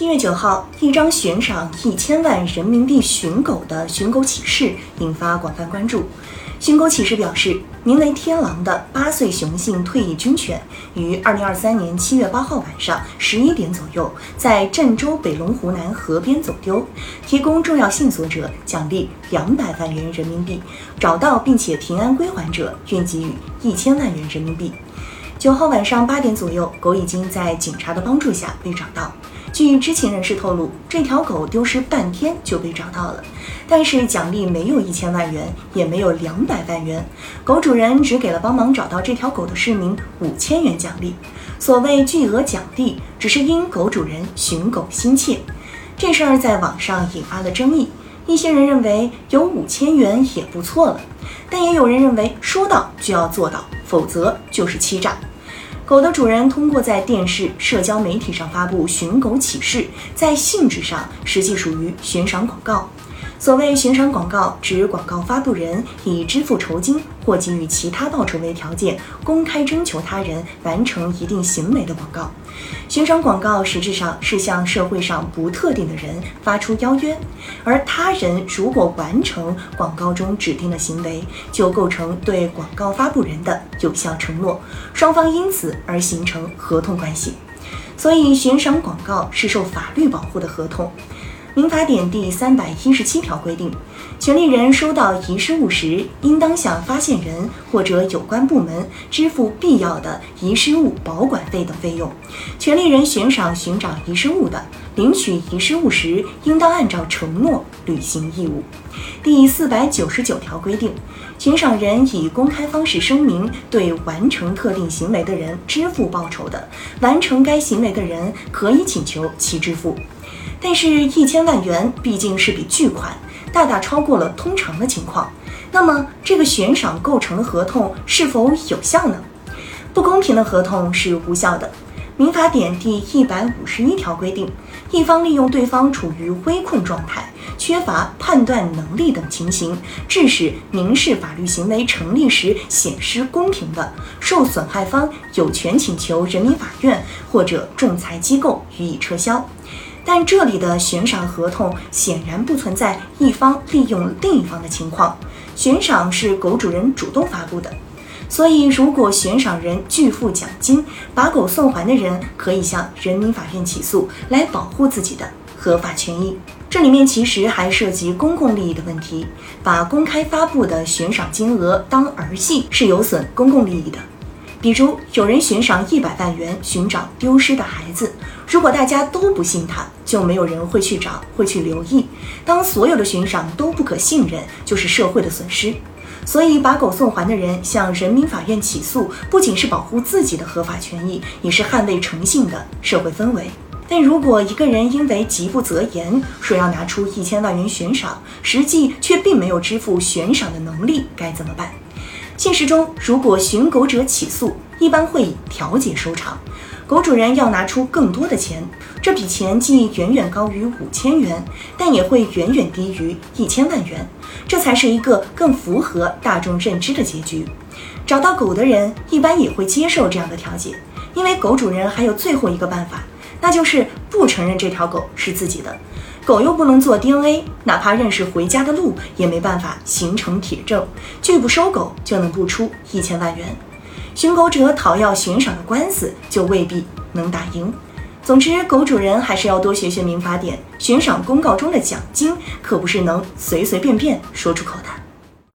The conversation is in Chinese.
七月九号，一张悬赏一千万人民币寻狗的寻狗启事引发广泛关注。寻狗启事表示，名为“天狼”的八岁雄性退役军犬，于二零二三年七月八号晚上十一点左右，在郑州北龙湖南河边走丢。提供重要线索者奖励两百万元人民币，找到并且平安归还者愿给予一千万元人民币。九号晚上八点左右，狗已经在警察的帮助下被找到。据知情人士透露，这条狗丢失半天就被找到了，但是奖励没有一千万元，也没有两百万元，狗主人只给了帮忙找到这条狗的市民五千元奖励。所谓巨额奖励，只是因狗主人寻狗心切。这事儿在网上引发了争议，一些人认为有五千元也不错了，但也有人认为说到就要做到，否则就是欺诈。狗的主人通过在电视、社交媒体上发布寻狗启事，在性质上实际属于悬赏广告。所谓悬赏广告，指广告发布人以支付酬金或给予其他报酬为条件，公开征求他人完成一定行为的广告。悬赏广告实质上是向社会上不特定的人发出邀约，而他人如果完成广告中指定的行为，就构成对广告发布人的有效承诺，双方因此而形成合同关系。所以，悬赏广告是受法律保护的合同。民法典第三百一十七条规定，权利人收到遗失物时，应当向发现人或者有关部门支付必要的遗失物保管费等费用。权利人悬赏寻找遗失物的，领取遗失物时，应当按照承诺履行义务。第四百九十九条规定，悬赏人以公开方式声明对完成特定行为的人支付报酬的，完成该行为的人可以请求其支付。但是，一千万元毕竟是笔巨款，大大超过了通常的情况。那么，这个悬赏构成的合同是否有效呢？不公平的合同是无效的。民法典第一百五十一条规定，一方利用对方处于危困状态、缺乏判断能力等情形，致使民事法律行为成立时显失公平的，受损害方有权请求人民法院或者仲裁机构予以撤销。但这里的悬赏合同显然不存在一方利用另一方的情况，悬赏是狗主人主动发布的，所以如果悬赏人拒付奖金，把狗送还的人可以向人民法院起诉，来保护自己的合法权益。这里面其实还涉及公共利益的问题，把公开发布的悬赏金额当儿戏是有损公共利益的。比如有人悬赏一百万元寻找丢失的孩子，如果大家都不信他，就没有人会去找，会去留意。当所有的悬赏都不可信任，就是社会的损失。所以把狗送还的人向人民法院起诉，不仅是保护自己的合法权益，也是捍卫诚信的社会氛围。但如果一个人因为急不择言，说要拿出一千万元悬赏，实际却并没有支付悬赏的能力，该怎么办？现实中，如果寻狗者起诉，一般会以调解收场，狗主人要拿出更多的钱，这笔钱既远远高于五千元，但也会远远低于一千万元，这才是一个更符合大众认知的结局。找到狗的人一般也会接受这样的调解，因为狗主人还有最后一个办法，那就是不承认这条狗是自己的。狗又不能做 DNA，哪怕认识回家的路，也没办法形成铁证。拒不收狗就能不出一千万元，寻狗者讨要悬赏的官司就未必能打赢。总之，狗主人还是要多学学民法典，悬赏公告中的奖金可不是能随随便便说出口的。